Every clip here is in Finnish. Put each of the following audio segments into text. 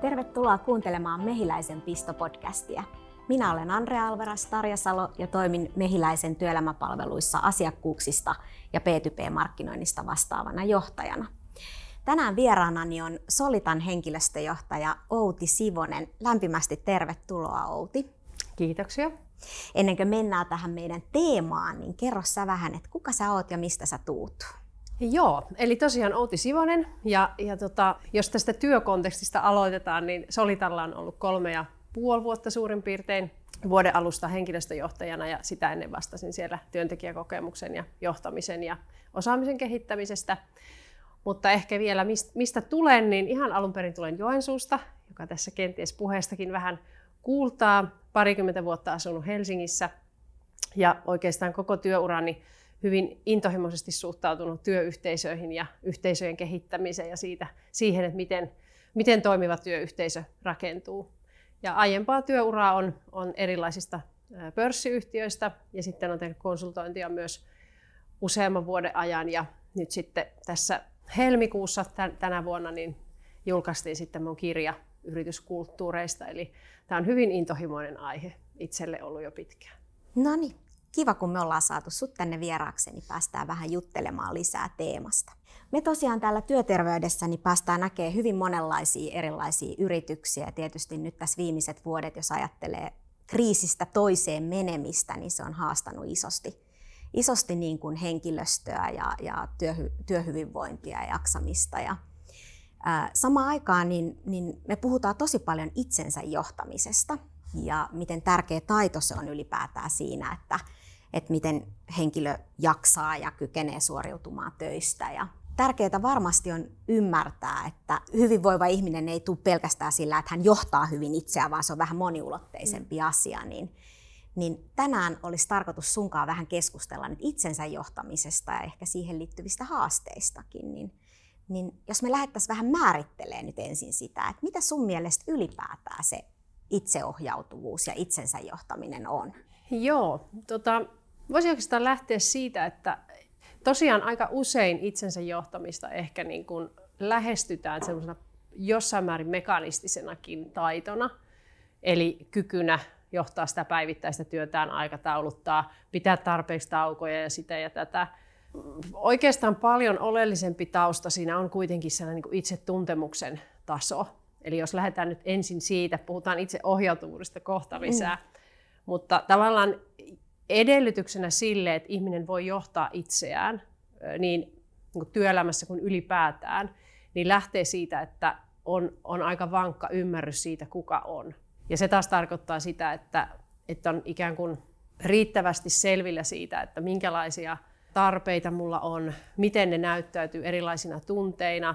Tervetuloa kuuntelemaan Mehiläisen pistopodcastia. Minä olen Andrea Alveras Tarjasalo ja toimin Mehiläisen työelämäpalveluissa asiakkuuksista ja P2P-markkinoinnista vastaavana johtajana. Tänään vieraanani on Solitan henkilöstöjohtaja Outi Sivonen. Lämpimästi tervetuloa Outi. Kiitoksia. Ennen kuin mennään tähän meidän teemaan, niin kerro sä vähän, että kuka sä oot ja mistä sä tuut? Joo, eli tosiaan Outi Sivonen, ja, ja tota, jos tästä työkontekstista aloitetaan, niin Solitalla on ollut kolme ja puoli vuotta suurin piirtein vuoden alusta henkilöstöjohtajana, ja sitä ennen vastasin siellä työntekijäkokemuksen ja johtamisen ja osaamisen kehittämisestä. Mutta ehkä vielä mistä tulen, niin ihan alun perin tulen Joensuusta, joka tässä kenties puheestakin vähän kuultaa. Parikymmentä vuotta asunut Helsingissä ja oikeastaan koko työurani hyvin intohimoisesti suhtautunut työyhteisöihin ja yhteisöjen kehittämiseen ja siitä, siihen, että miten, miten toimiva työyhteisö rakentuu. Ja aiempaa työuraa on, on erilaisista pörssiyhtiöistä ja sitten on tehnyt konsultointia myös useamman vuoden ajan ja nyt sitten tässä helmikuussa tänä vuonna niin julkaistiin sitten mun kirja yrityskulttuureista, eli tämä on hyvin intohimoinen aihe itselle ollut jo pitkään. No niin, kiva kun me ollaan saatu sut tänne vieraaksi, niin päästään vähän juttelemaan lisää teemasta. Me tosiaan täällä työterveydessä niin päästään näkemään hyvin monenlaisia erilaisia yrityksiä. Tietysti nyt tässä viimeiset vuodet, jos ajattelee kriisistä toiseen menemistä, niin se on haastanut isosti, isosti niin kuin henkilöstöä ja, ja työhy, työhyvinvointia ja jaksamista. Ja, ää, samaan aikaan niin, niin me puhutaan tosi paljon itsensä johtamisesta ja miten tärkeä taito se on ylipäätään siinä, että, että miten henkilö jaksaa ja kykenee suoriutumaan töistä. Ja tärkeää varmasti on ymmärtää, että hyvinvoiva ihminen ei tule pelkästään sillä, että hän johtaa hyvin itseään, vaan se on vähän moniulotteisempi mm. asia. Niin, niin tänään olisi tarkoitus sunkaan vähän keskustella nyt itsensä johtamisesta ja ehkä siihen liittyvistä haasteistakin. Niin, niin jos me lähdettäisiin vähän määrittelemään nyt ensin sitä, että mitä sun mielestä ylipäätään se itseohjautuvuus ja itsensä johtaminen on? Joo, tota, voisi oikeastaan lähteä siitä, että tosiaan aika usein itsensä johtamista ehkä niin kuin lähestytään semmoisena jossain määrin mekanistisenakin taitona, eli kykynä johtaa sitä päivittäistä työtään, aikatauluttaa, pitää tarpeeksi taukoja ja sitä ja tätä. Oikeastaan paljon oleellisempi tausta siinä on kuitenkin sellainen niin itsetuntemuksen taso. Eli jos lähdetään nyt ensin siitä, puhutaan itse ohjautuvuudesta kohta lisää, mm. mutta tavallaan edellytyksenä sille, että ihminen voi johtaa itseään niin, niin työelämässä kuin ylipäätään, niin lähtee siitä, että on, on aika vankka ymmärrys siitä, kuka on. Ja se taas tarkoittaa sitä, että, että on ikään kuin riittävästi selvillä siitä, että minkälaisia tarpeita mulla on, miten ne näyttäytyy erilaisina tunteina,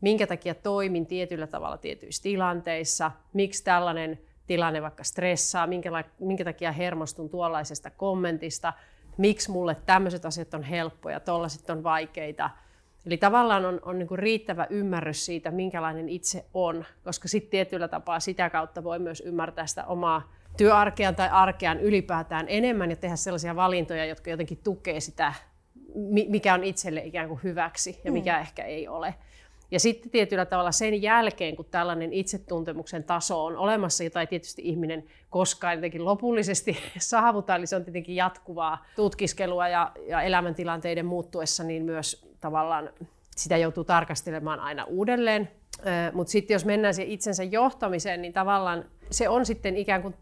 minkä takia toimin tietyllä tavalla tietyissä tilanteissa, miksi tällainen tilanne vaikka stressaa, minkä, minkä takia hermostun tuollaisesta kommentista, miksi mulle tämmöiset asiat on helppoja, tollaiset on vaikeita. Eli tavallaan on, on niin riittävä ymmärrys siitä, minkälainen itse on, koska sitten tietyllä tapaa sitä kautta voi myös ymmärtää sitä omaa työarkeaan tai arkeaan ylipäätään enemmän ja tehdä sellaisia valintoja, jotka jotenkin tukee sitä, mikä on itselle ikään kuin hyväksi ja mikä mm. ehkä ei ole. Ja sitten tietyllä tavalla sen jälkeen, kun tällainen itsetuntemuksen taso on olemassa, jota ei tietysti ihminen koskaan jotenkin lopullisesti saavuta, eli se on tietenkin jatkuvaa tutkiskelua ja, ja elämäntilanteiden muuttuessa, niin myös tavallaan sitä joutuu tarkastelemaan aina uudelleen. Mutta sitten jos mennään siihen itsensä johtamiseen, niin tavallaan se on sitten ikään kuin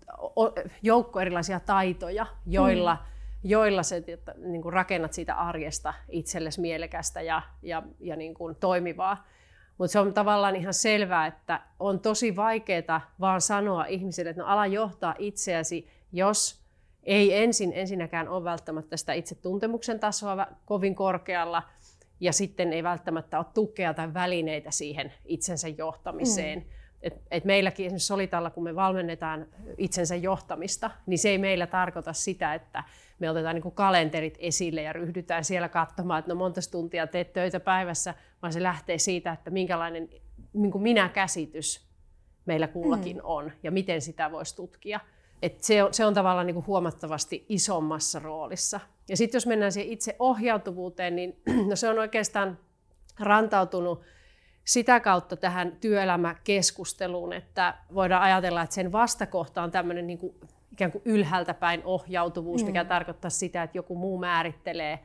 joukko erilaisia taitoja, joilla, mm. Joilla se, että, niin kuin rakennat siitä arjesta itsellesi mielekästä ja, ja, ja niin kuin toimivaa. Mutta se on tavallaan ihan selvää, että on tosi vaikeaa vaan sanoa ihmisille, että no ala johtaa itseäsi, jos ei ensin ensinnäkään ole välttämättä sitä itsetuntemuksen tasoa kovin korkealla, ja sitten ei välttämättä ole tukea tai välineitä siihen itsensä johtamiseen. Mm. Et, et meilläkin esimerkiksi Solitalla, kun me valmennetaan itsensä johtamista, niin se ei meillä tarkoita sitä, että me otetaan niin kalenterit esille ja ryhdytään siellä katsomaan, että no monta tuntia teet töitä päivässä, vaan se lähtee siitä, että minkälainen niin minä-käsitys meillä kullakin mm. on ja miten sitä voisi tutkia. Et se, on, se on tavallaan niin huomattavasti isommassa roolissa. Ja sitten jos mennään siihen itse ohjautuvuuteen, niin no se on oikeastaan rantautunut sitä kautta tähän työelämäkeskusteluun, että voidaan ajatella, että sen vastakohta on tämmöinen niin kuin, ikään kuin ylhäältä päin ohjautuvuus, mm. mikä tarkoittaa sitä, että joku muu määrittelee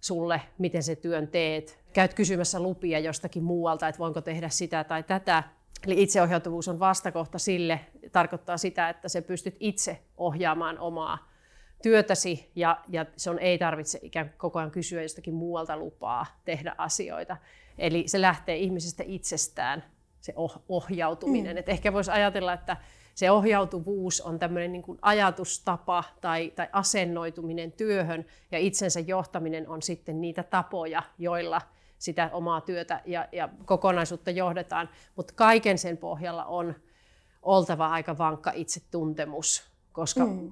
sulle, miten se työn teet. Käyt kysymässä lupia jostakin muualta, että voinko tehdä sitä tai tätä. Eli itseohjautuvuus on vastakohta sille, tarkoittaa sitä, että se pystyt itse ohjaamaan omaa työtäsi ja, ja on ei tarvitse ikään kuin koko ajan kysyä jostakin muualta lupaa tehdä asioita. Eli se lähtee ihmisestä itsestään, se oh, ohjautuminen. Mm. Et ehkä voisi ajatella, että se ohjautuvuus on tämmöinen niin kuin ajatustapa tai, tai asennoituminen työhön ja itsensä johtaminen on sitten niitä tapoja, joilla sitä omaa työtä ja, ja kokonaisuutta johdetaan. Mutta kaiken sen pohjalla on oltava aika vankka itsetuntemus, koska mm.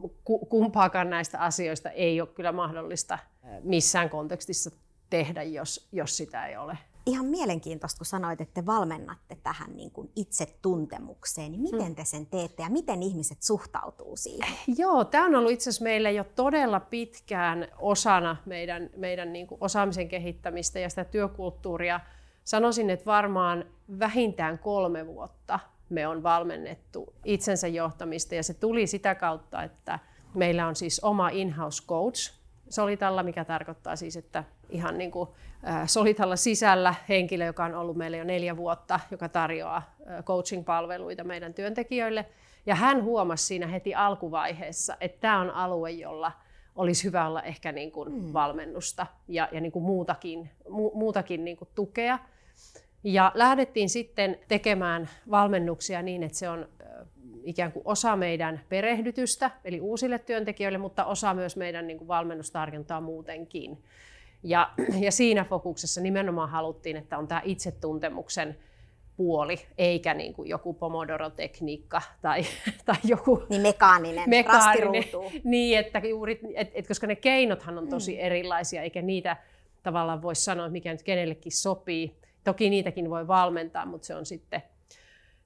kumpaakaan näistä asioista ei ole kyllä mahdollista missään kontekstissa tehdä, jos, jos sitä ei ole ihan mielenkiintoista, kun sanoit, että te valmennatte tähän niin kuin itsetuntemukseen, niin miten mm. te sen teette ja miten ihmiset suhtautuu siihen? Joo, tämä on ollut itse asiassa meille jo todella pitkään osana meidän, meidän niin kuin osaamisen kehittämistä ja sitä työkulttuuria. Sanoisin, että varmaan vähintään kolme vuotta me on valmennettu itsensä johtamista ja se tuli sitä kautta, että meillä on siis oma in-house coach, Solitalla, mikä tarkoittaa siis, että ihan niin kuin Solitalla sisällä henkilö, joka on ollut meillä jo neljä vuotta, joka tarjoaa coaching-palveluita meidän työntekijöille. Ja hän huomasi siinä heti alkuvaiheessa, että tämä on alue, jolla olisi hyvä olla ehkä niin kuin mm. valmennusta ja, ja niin kuin muutakin, mu, muutakin niin kuin tukea. Ja lähdettiin sitten tekemään valmennuksia niin, että se on ikään kuin osa meidän perehdytystä, eli uusille työntekijöille, mutta osa myös meidän niin kuin valmennustarjontaa muutenkin. Ja, ja siinä fokuksessa nimenomaan haluttiin, että on tämä itsetuntemuksen puoli, eikä niin kuin joku pomodoro-tekniikka tai, tai joku niin mekaaninen, mekaaninen Niin, että juuri, et, et, koska ne keinothan on tosi mm. erilaisia, eikä niitä tavallaan voi sanoa, mikä nyt kenellekin sopii. Toki niitäkin voi valmentaa, mutta se on sitten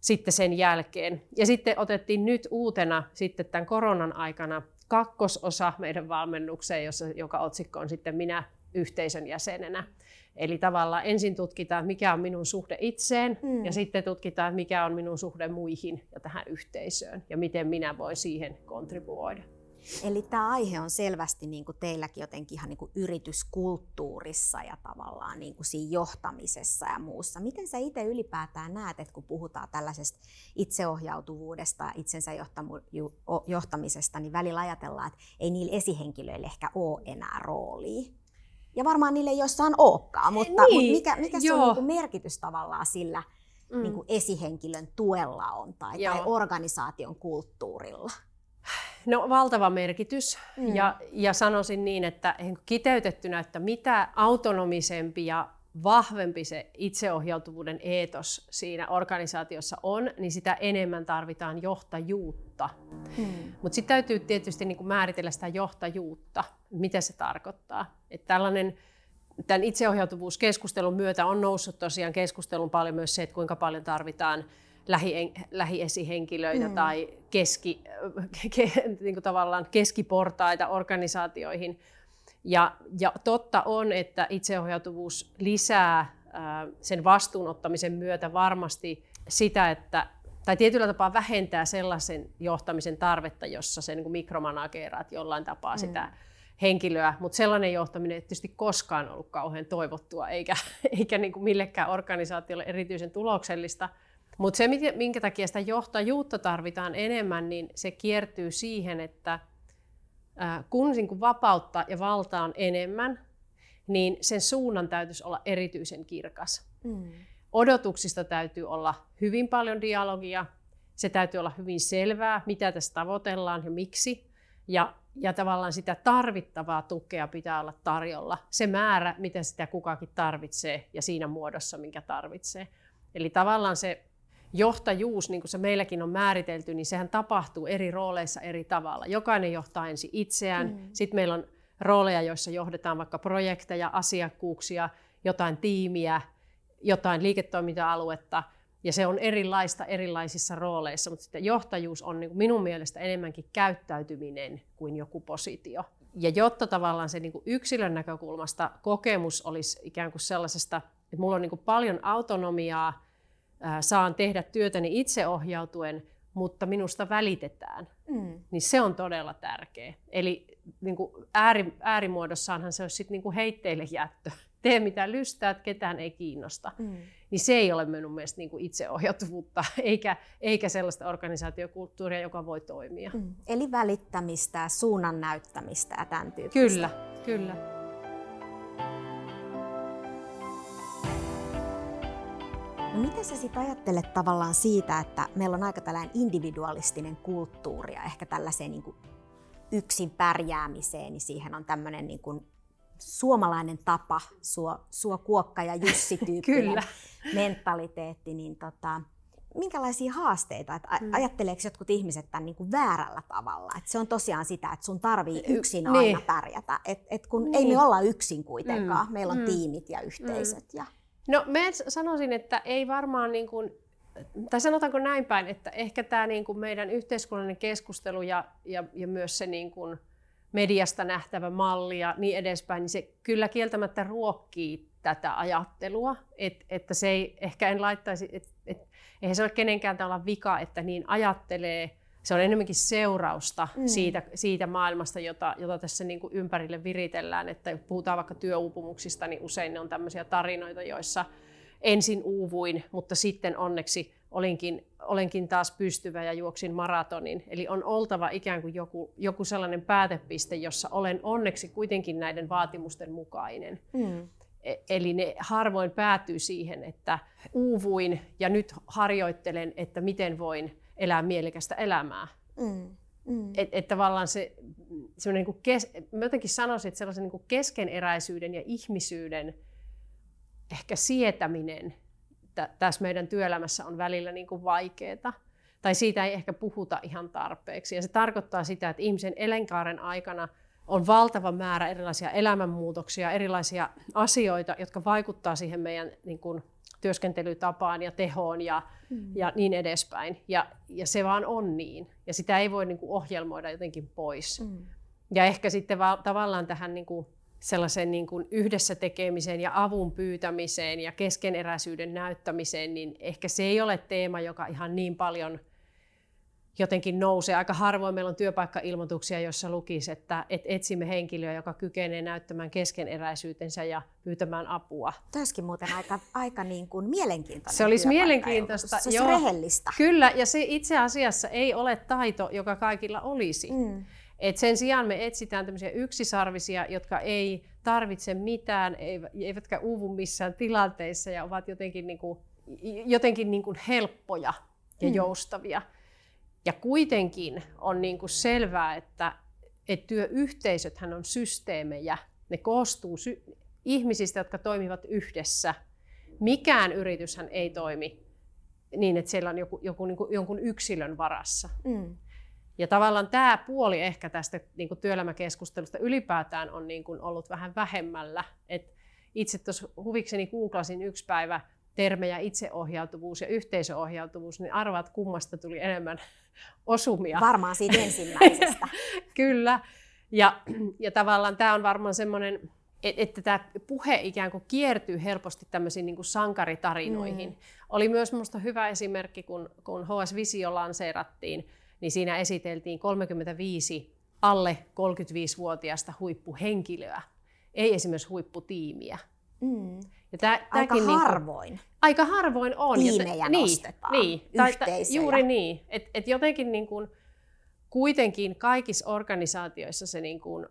sitten sen jälkeen. Ja sitten otettiin nyt uutena sitten tämän koronan aikana kakkososa meidän valmennukseen, jossa, joka otsikko on sitten minä yhteisön jäsenenä. Eli tavallaan ensin tutkitaan, mikä on minun suhde itseen, mm. ja sitten tutkitaan, mikä on minun suhde muihin ja tähän yhteisöön, ja miten minä voin siihen kontribuoida. Eli tämä aihe on selvästi niin kuin teilläkin jotenkin ihan niin kuin yrityskulttuurissa ja tavallaan niin kuin siinä johtamisessa ja muussa. Miten sä itse ylipäätään näet, että kun puhutaan tällaisesta itseohjautuvuudesta ja itsensä johtamisesta, niin välillä ajatellaan, että ei niillä esihenkilöillä ehkä ole enää roolia. Ja varmaan niille ei jossain olekaan, mutta, niin, mutta mikä, mikä se on niin merkitys tavallaan sillä mm. niin kuin esihenkilön tuella on tai, tai organisaation kulttuurilla? No valtava merkitys mm. ja, ja sanoisin niin, että kiteytettynä, että mitä autonomisempi ja vahvempi se itseohjautuvuuden eetos siinä organisaatiossa on, niin sitä enemmän tarvitaan johtajuutta. Mm. Mutta sitten täytyy tietysti niin kuin määritellä sitä johtajuutta, mitä se tarkoittaa. Että tällainen tämän itseohjautuvuuskeskustelun myötä on noussut tosiaan keskustelun paljon myös se, että kuinka paljon tarvitaan lähi, lähiesihenkilöitä mm. tai keski, ke, niin kuin tavallaan keskiportaita organisaatioihin. Ja, ja totta on, että itseohjautuvuus lisää ää, sen vastuunottamisen myötä varmasti sitä, että tai tietyllä tapaa vähentää sellaisen johtamisen tarvetta, jossa se niin mikromanageeraat jollain tapaa mm. sitä henkilöä, mutta sellainen johtaminen ei tietysti koskaan ollut kauhean toivottua, eikä, eikä niin kuin millekään organisaatiolle erityisen tuloksellista. Mutta se, minkä takia sitä johtajuutta tarvitaan enemmän, niin se kiertyy siihen, että kun niin vapautta ja valtaa on enemmän, niin sen suunnan täytyisi olla erityisen kirkas. Mm. Odotuksista täytyy olla hyvin paljon dialogia, se täytyy olla hyvin selvää, mitä tässä tavoitellaan ja miksi. Ja, ja tavallaan sitä tarvittavaa tukea pitää olla tarjolla. Se määrä, mitä sitä kukakin tarvitsee ja siinä muodossa, minkä tarvitsee. Eli tavallaan se johtajuus, niin kuin se meilläkin on määritelty, niin sehän tapahtuu eri rooleissa eri tavalla. Jokainen johtaa ensin itseään, mm. sitten meillä on rooleja, joissa johdetaan vaikka projekteja, asiakkuuksia, jotain tiimiä, jotain liiketoiminta-aluetta, ja se on erilaista erilaisissa rooleissa, mutta sitten johtajuus on niin kuin minun mielestä enemmänkin käyttäytyminen kuin joku positio. Ja jotta tavallaan se niin kuin yksilön näkökulmasta kokemus olisi ikään kuin sellaisesta, että mulla on niin kuin paljon autonomiaa, saan tehdä työtäni itseohjautuen, mutta minusta välitetään, mm. niin se on todella tärkeä. Eli niin kuin ääri, äärimuodossaanhan se olisi sitten niin kuin heitteille jättö. Tee mitä lystäät, ketään ei kiinnosta. Mm. Niin se ei ole minun mielestä niin kuin itseohjautuvuutta, eikä, eikä sellaista organisaatiokulttuuria, joka voi toimia. Mm. Eli välittämistä, suunnan näyttämistä ja tämän tyyppistä. Kyllä, kyllä. Miten sä sitten ajattelet tavallaan siitä, että meillä on aika tällainen individualistinen kulttuuri ja ehkä tällaiseen niin kuin yksin pärjäämiseen, niin siihen on tämmöinen niin kuin suomalainen tapa, suo, suo kuokka ja Jussi tyyppinen mentaliteetti, niin tota, minkälaisia haasteita, että mm. ajatteleeko jotkut ihmiset tämän niin kuin väärällä tavalla, että se on tosiaan sitä, että sun tarvii yksin niin. aina pärjätä, et, et kun niin. ei me olla yksin kuitenkaan, mm. meillä on mm. tiimit ja yhteisöt. Mm. Ja... No mä sanoisin, että ei varmaan niin kuin, tai sanotaanko näin päin, että ehkä tämä niin kuin meidän yhteiskunnallinen keskustelu ja, ja, ja myös se niin kuin mediasta nähtävä malli ja niin edespäin, niin se kyllä kieltämättä ruokkii tätä ajattelua, Et, että se ei, ehkä en laittaisi, että et, eihän se ole kenenkään olla vika, että niin ajattelee, se on enemmänkin seurausta mm. siitä, siitä maailmasta, jota, jota tässä niin kuin ympärille viritellään. Että puhutaan vaikka työuupumuksista, niin usein ne on tämmöisiä tarinoita, joissa ensin uuvuin, mutta sitten onneksi olinkin, olenkin taas pystyvä ja juoksin maratonin. Eli on oltava ikään kuin joku, joku sellainen päätepiste, jossa olen onneksi kuitenkin näiden vaatimusten mukainen. Mm. E, eli ne harvoin päätyy siihen, että uuvuin ja nyt harjoittelen, että miten voin elää mielekästä elämää. Mm. Mm. Että et tavallaan se, niin kuin kes, mä jotenkin sanoisin, että sellaisen niin kuin keskeneräisyyden ja ihmisyyden ehkä sietäminen t- tässä meidän työelämässä on välillä niin kuin vaikeaa. Tai siitä ei ehkä puhuta ihan tarpeeksi. Ja se tarkoittaa sitä, että ihmisen elinkaaren aikana on valtava määrä erilaisia elämänmuutoksia, erilaisia asioita, jotka vaikuttaa siihen meidän niin kuin, työskentelytapaan ja tehoon ja, mm. ja niin edespäin. Ja, ja se vaan on niin. Ja sitä ei voi niin kuin, ohjelmoida jotenkin pois. Mm. Ja ehkä sitten va- tavallaan tähän niin kuin, sellaisen niin kuin yhdessä tekemiseen ja avun pyytämiseen ja keskeneräisyyden näyttämiseen, niin ehkä se ei ole teema, joka ihan niin paljon jotenkin nousee. Aika harvoin meillä on työpaikkailmoituksia, jossa lukisi, että, että etsimme henkilöä, joka kykenee näyttämään keskeneräisyytensä ja pyytämään apua. Täskin muuten aika, aika niin kuin mielenkiintoista. Se olisi mielenkiintoista. Se olisi rehellistä. Kyllä, ja se itse asiassa ei ole taito, joka kaikilla olisi. Mm. Et sen sijaan me etsitään tämmöisiä yksisarvisia, jotka ei tarvitse mitään, eivätkä uuvu missään tilanteissa ja ovat jotenkin, niin kuin, jotenkin niin kuin helppoja ja mm. joustavia. Ja kuitenkin on niin kuin selvää, että, että työyhteisöthän on systeemejä. Ne koostuu sy- ihmisistä, jotka toimivat yhdessä. Mikään yrityshän ei toimi niin, että siellä on joku, joku, niin kuin, jonkun yksilön varassa. Mm. Ja tavallaan tämä puoli ehkä tästä niin kuin työelämäkeskustelusta ylipäätään on niin kuin ollut vähän vähemmällä. Et itse tuossa huvikseni googlasin yksi päivä termejä itseohjautuvuus ja yhteisöohjautuvuus, niin arvaat kummasta tuli enemmän osumia. Varmaan siitä ensimmäisestä. Kyllä. Ja, ja tavallaan tämä on varmaan semmoinen, että tämä puhe ikään kuin kiertyy helposti tämmöisiin niin kuin sankaritarinoihin. Mm. Oli myös minusta hyvä esimerkki, kun, kun HS Visio lanseerattiin, niin siinä esiteltiin 35 alle 35-vuotiaasta huippuhenkilöä, ei esimerkiksi huipputiimiä. Mm. Ja tää, aika niinku- harvoin. Niin aika harvoin on. Tiimejä ja, niin, nostetaan, niin, tai, Juuri niin. Et, et jotenkin niin kuin, kuitenkin kaikissa organisaatioissa se niin kuin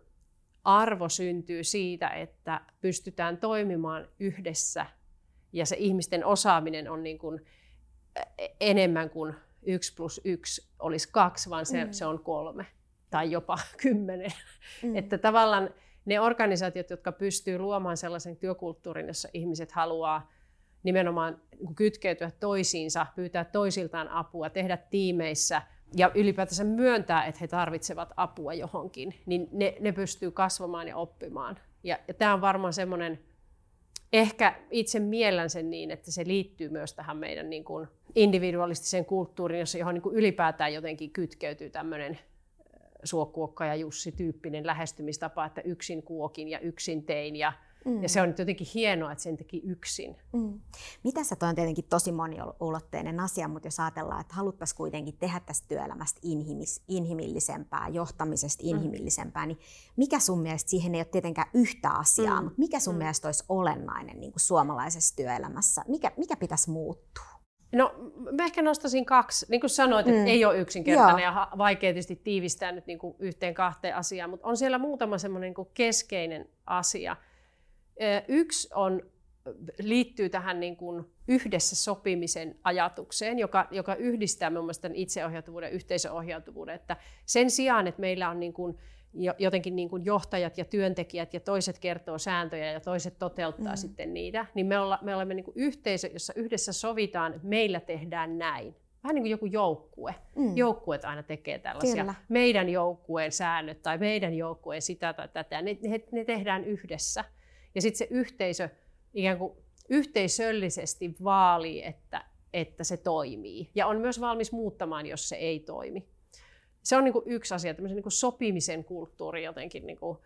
arvo syntyy siitä, että pystytään toimimaan yhdessä ja se ihmisten osaaminen on niin kuin enemmän kuin yksi plus yksi olisi kaksi, vaan se, mm. se on kolme tai jopa kymmenen. Mm. Että tavallaan ne organisaatiot, jotka pystyy luomaan sellaisen työkulttuurin, jossa ihmiset haluaa nimenomaan kytkeytyä toisiinsa, pyytää toisiltaan apua, tehdä tiimeissä ja ylipäätänsä myöntää, että he tarvitsevat apua johonkin, niin ne, ne pystyy kasvamaan ja oppimaan. Ja, ja tämä on varmaan semmoinen, ehkä itse miellän sen niin, että se liittyy myös tähän meidän niin kuin individualistiseen kulttuuriin, jossa johon niin kuin ylipäätään jotenkin kytkeytyy tämmöinen suokuokka ja Jussi-tyyppinen lähestymistapa, että yksin kuokin ja yksin tein ja Mm. Ja se on jotenkin hienoa, että sen teki yksin. Mm. Mitä se on tietenkin tosi moniulotteinen asia, mutta jos ajatellaan, että haluttaisiin kuitenkin tehdä tästä työelämästä inhimis, inhimillisempää, johtamisesta mm. inhimillisempää, mm. niin mikä sun mielestä, siihen ei ole tietenkään yhtä asiaa, mm. mutta mikä sun mm. mielestä olisi olennainen niin kuin suomalaisessa työelämässä? Mikä, mikä pitäisi muuttua? No mä ehkä nostaisin kaksi. Niin kuin sanoit, mm. että ei ole yksinkertainen Joo. ja vaikea tietysti tiivistää nyt niin kuin yhteen kahteen asiaan, mutta on siellä muutama semmoinen niin keskeinen asia. Yksi on, liittyy tähän niin kuin yhdessä sopimisen ajatukseen, joka, joka yhdistää muun muassa tämän itseohjautuvuuden ja yhteisöohjautuvuuden. Että sen sijaan, että meillä on niin kuin jotenkin niin kuin johtajat ja työntekijät ja toiset kertoo sääntöjä ja toiset toteuttaa mm. sitten niitä, niin me, olla, me olemme niin kuin yhteisö, jossa yhdessä sovitaan, että meillä tehdään näin. Vähän niin kuin joku joukkue. Mm. Joukkueet aina tekee tällaisia. Kyllä. Meidän joukkueen säännöt tai meidän joukkueen sitä tai tätä. Ne, ne, ne tehdään yhdessä. Ja sitten se yhteisö ikään kuin yhteisöllisesti vaalii, että, että se toimii. Ja on myös valmis muuttamaan, jos se ei toimi. Se on niin kuin yksi asia, tämmöisen niin kuin sopimisen kulttuuri jotenkin niin kuin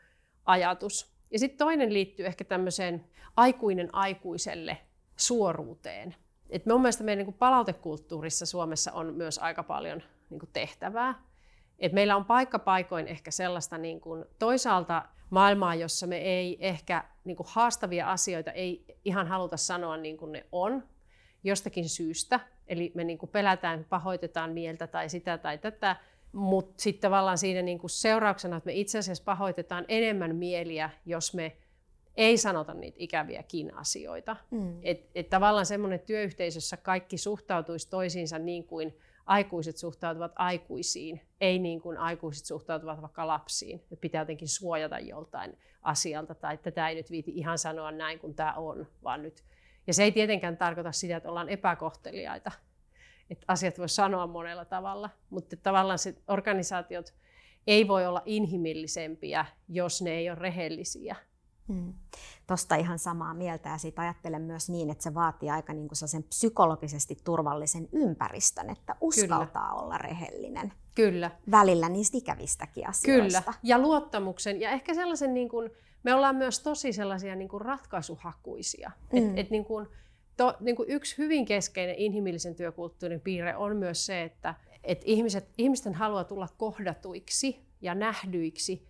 ajatus. Ja sitten toinen liittyy ehkä tämmöiseen aikuinen aikuiselle suoruuteen. Et mun mielestä meidän niin palautekulttuurissa Suomessa on myös aika paljon niin tehtävää. Et meillä on paikka paikoin ehkä sellaista niin kuin toisaalta maailmaa, jossa me ei ehkä niin kuin haastavia asioita ei ihan haluta sanoa niin kuin ne on jostakin syystä. Eli me niin kuin pelätään, pahoitetaan mieltä tai sitä tai tätä. Mutta sitten tavallaan siinä niin kuin seurauksena, että me itse asiassa pahoitetaan enemmän mieliä, jos me ei sanota niitä ikäviäkin asioita. Mm. Että et tavallaan semmoinen työyhteisössä kaikki suhtautuisi toisiinsa niin kuin aikuiset suhtautuvat aikuisiin, ei niin kuin aikuiset suhtautuvat vaikka lapsiin. Et pitää jotenkin suojata joltain asialta tai että tätä ei nyt viiti ihan sanoa näin kuin tämä on, vaan nyt. Ja se ei tietenkään tarkoita sitä, että ollaan epäkohteliaita, että asiat voi sanoa monella tavalla, mutta tavallaan se organisaatiot ei voi olla inhimillisempiä, jos ne ei ole rehellisiä. Hmm. Tuosta ihan samaa mieltä ja siitä ajattelen myös niin, että se vaatii aika niin sen psykologisesti turvallisen ympäristön, että uskaltaa Kyllä. olla rehellinen. Kyllä. Välillä niistä ikävistäkin asioista. Kyllä, ja luottamuksen ja ehkä sellaisen, niin kuin, me ollaan myös tosi sellaisia niin kuin ratkaisuhakuisia. Mm. Et, et niin kuin, to, niin kuin yksi hyvin keskeinen inhimillisen työkulttuurin piirre on myös se, että et ihmiset, ihmisten haluaa tulla kohdatuiksi ja nähdyiksi.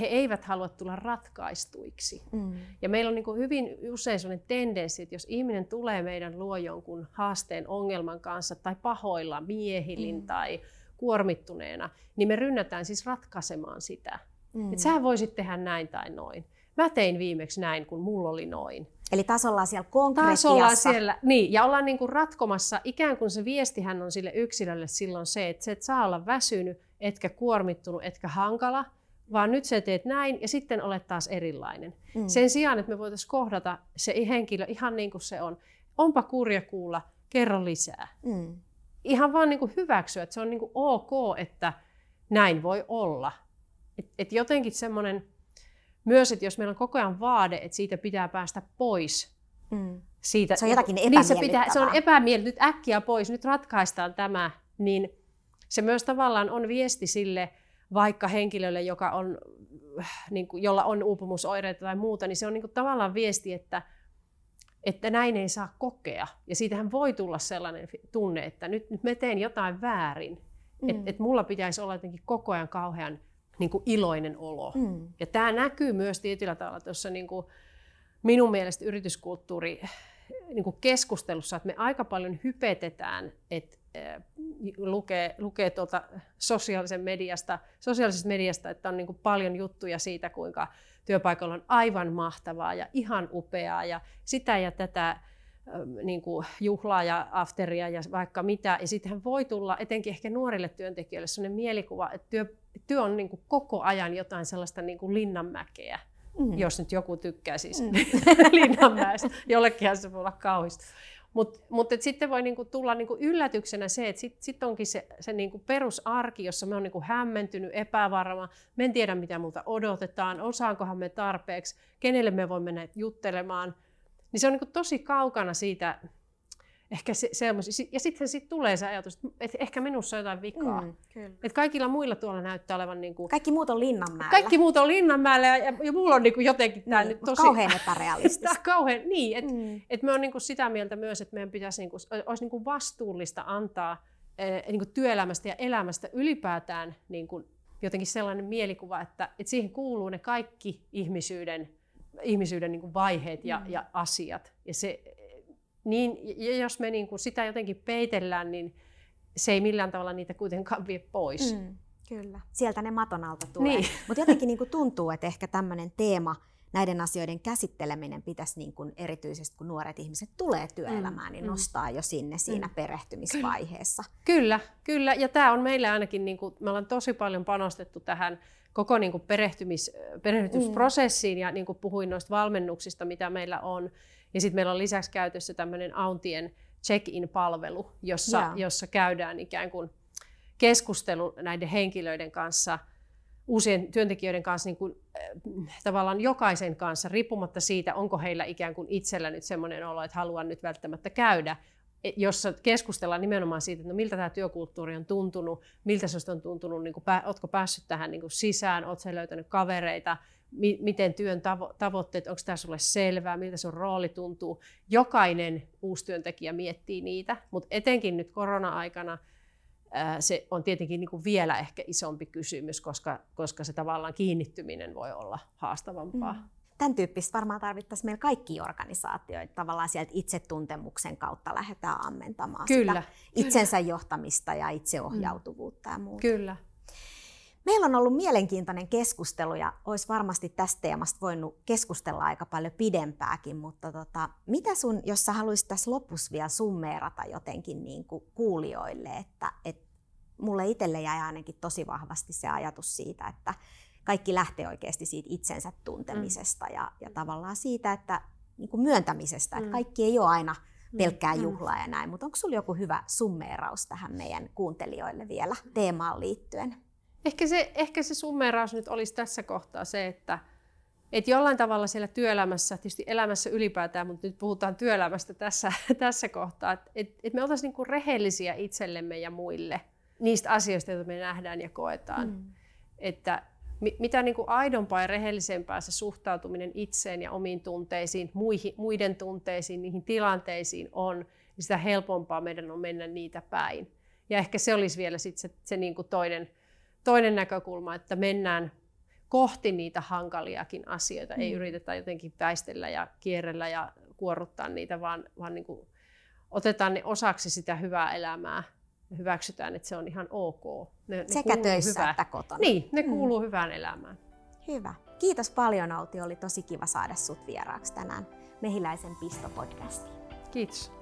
He eivät halua tulla ratkaistuiksi. Mm. Ja meillä on niin kuin hyvin usein sellainen tendenssi, että jos ihminen tulee meidän luo jonkun haasteen ongelman kanssa tai pahoilla miehilin mm. tai kuormittuneena, niin me rynnätään siis ratkaisemaan sitä. Mm. Että sä voisit tehdä näin tai noin. Mä tein viimeksi näin, kun mulla oli noin. Eli taas ollaan siellä konkreettiassa. Taas ollaan siellä, niin, ja ollaan niin kuin ratkomassa, ikään kuin se viestihän on sille yksilölle silloin se, että sä et saa olla väsynyt, etkä kuormittunut, etkä hankala, vaan nyt sä teet näin ja sitten olet taas erilainen. Mm. Sen sijaan, että me voitaisiin kohdata se henkilö ihan niin kuin se on. Onpa kurja kuulla, kerro lisää. Mm. Ihan vaan niin kuin hyväksyä, että se on niin kuin ok, että näin voi olla. Et, et jotenkin semmoinen myös, että jos meillä on koko ajan vaade, että siitä pitää päästä pois, mm. siitä, se on jotakin niin se, pitää, se on epämiellyttävää, nyt äkkiä pois, nyt ratkaistaan tämä, niin se myös tavallaan on viesti sille vaikka henkilölle, joka on, niin kuin, jolla on uupumusoireita tai muuta, niin se on niin kuin, tavallaan viesti, että, että näin ei saa kokea. Ja siitähän voi tulla sellainen tunne, että nyt, nyt me teen jotain väärin. Mm. Että et mulla pitäisi olla jotenkin koko ajan kauhean niin kuin iloinen olo. Mm. Ja tämä näkyy myös tietyllä tavalla tuossa niin kuin minun mielestä yrityskulttuuri niin kuin keskustelussa, että me aika paljon hypetetään, että lukee, lukee tuolta sosiaalisen mediasta, sosiaalisesta mediasta, että on niin kuin paljon juttuja siitä, kuinka työpaikalla on aivan mahtavaa ja ihan upeaa ja sitä ja tätä niin kuin juhlaa ja afteria ja vaikka mitä. Ja sittenhän voi tulla etenkin ehkä nuorille työntekijöille sellainen mielikuva, että työ, työ on niin kuin koko ajan jotain sellaista niin kuin linnanmäkeä. Mm. Jos nyt joku tykkää siis mm. Linnanmäestä, jollekinhan se voi olla kauhista. Mutta mut, sitten voi niinku tulla niinku yllätyksenä se, että sitten sit onkin se, se niinku perusarki, jossa me on niinku hämmentynyt, epävarma, me en tiedä mitä multa odotetaan, osaankohan me tarpeeksi, kenelle me voimme mennä juttelemaan. Niin se on niinku tosi kaukana siitä, ehkä se. Ja sitten sit tulee se ajatus, että ehkä minussa on jotain vikaa. Mm, kyllä. Että kaikilla muilla tuolla näyttää olevan... Niin kuin, kaikki muut on Linnanmäellä. Kaikki muut on Linnanmäellä ja, ja, ja mulla on niin kuin jotenkin tämä niin, nyt tosi... Kauhean epärealistista. kauhean, niin. Että mm. et me on niin kuin sitä mieltä myös, että meidän pitäisi, niin kuin, olisi niin kuin vastuullista antaa eh, niin kuin työelämästä ja elämästä ylipäätään niin kuin jotenkin sellainen mielikuva, että, että siihen kuuluu ne kaikki ihmisyyden, ihmisyyden niin kuin vaiheet ja, mm. ja asiat. Ja se, niin, ja jos me niin kuin sitä jotenkin peitellään, niin se ei millään tavalla niitä kuitenkaan vie pois. Mm, kyllä. Sieltä ne maton alta tulee. Niin. Mutta jotenkin niin kuin tuntuu, että ehkä tämmöinen teema, näiden asioiden käsitteleminen pitäisi niin kuin erityisesti, kun nuoret ihmiset tulee työelämään, mm, niin mm. nostaa jo sinne siinä mm. perehtymisvaiheessa. Kyllä, kyllä. Ja tämä on meillä ainakin, niin kuin, me ollaan tosi paljon panostettu tähän koko niin kuin perehtymis, perehtymisprosessiin mm. ja niin kuin puhuin noista valmennuksista, mitä meillä on. Ja sitten meillä on lisäksi käytössä tämmöinen Auntien check-in-palvelu, jossa, yeah. jossa käydään ikään kuin keskustelu näiden henkilöiden kanssa, uusien työntekijöiden kanssa, niin kuin, äh, tavallaan jokaisen kanssa, riippumatta siitä, onko heillä ikään kuin itsellä nyt semmoinen olo, että haluan nyt välttämättä käydä, jossa keskustellaan nimenomaan siitä, että no miltä tämä työkulttuuri on tuntunut, miltä se on tuntunut, niin kuin, oletko päässyt tähän niin kuin sisään, oletko löytänyt kavereita, mi- miten työn tavo- tavoitteet, onko tämä sulle selvää, miltä sun rooli tuntuu. Jokainen uusi työntekijä miettii niitä, mutta etenkin nyt korona-aikana ää, se on tietenkin niin kuin vielä ehkä isompi kysymys, koska, koska se tavallaan kiinnittyminen voi olla haastavampaa. Mm. Tämän tyyppistä varmaan tarvittaisiin meillä kaikki organisaatioita. Tavallaan sieltä itsetuntemuksen kautta lähdetään ammentamaan kyllä, sitä itsensä johtamista ja itseohjautuvuutta ja muuta. Kyllä. Meillä on ollut mielenkiintoinen keskustelu ja olisi varmasti tästä teemasta voinut keskustella aika paljon pidempääkin, mutta tota, mitä sun, jos sä haluaisit tässä lopussa vielä summeerata jotenkin niin kuin kuulijoille, että, että mulle itselle jäi ainakin tosi vahvasti se ajatus siitä, että kaikki lähtee oikeasti siitä itsensä tuntemisesta mm. ja, ja tavallaan siitä, että niin kuin myöntämisestä, mm. että kaikki ei ole aina mm. pelkkää mm. juhlaa ja näin, mutta onko sulla joku hyvä summeeraus tähän meidän kuuntelijoille vielä teemaan liittyen? Ehkä se, ehkä se summeraus nyt olisi tässä kohtaa se, että et jollain tavalla siellä työelämässä, tietysti elämässä ylipäätään, mutta nyt puhutaan työelämästä tässä, tässä kohtaa, että et, et me oltaisiin niinku rehellisiä itsellemme ja muille niistä asioista, joita me nähdään ja koetaan. Mm. Että mitä niin kuin aidompaa ja rehellisempää se suhtautuminen itseen ja omiin tunteisiin, muihin, muiden tunteisiin, niihin tilanteisiin on, niin sitä helpompaa meidän on mennä niitä päin. Ja ehkä se olisi vielä sit se, se niin kuin toinen, toinen näkökulma, että mennään kohti niitä hankaliakin asioita. Mm. Ei yritetä jotenkin väistellä ja kierrellä ja kuorruttaa niitä, vaan, vaan niin kuin otetaan ne osaksi sitä hyvää elämää hyväksytään, että se on ihan ok. Ne, ne Sekä töissä hyvää, että kotona. Niin, ne mm. kuuluu hyvään elämään. Hyvä. Kiitos paljon Outi, oli tosi kiva saada sut vieraaksi tänään Mehiläisen Pisto-podcastiin. Kiitos.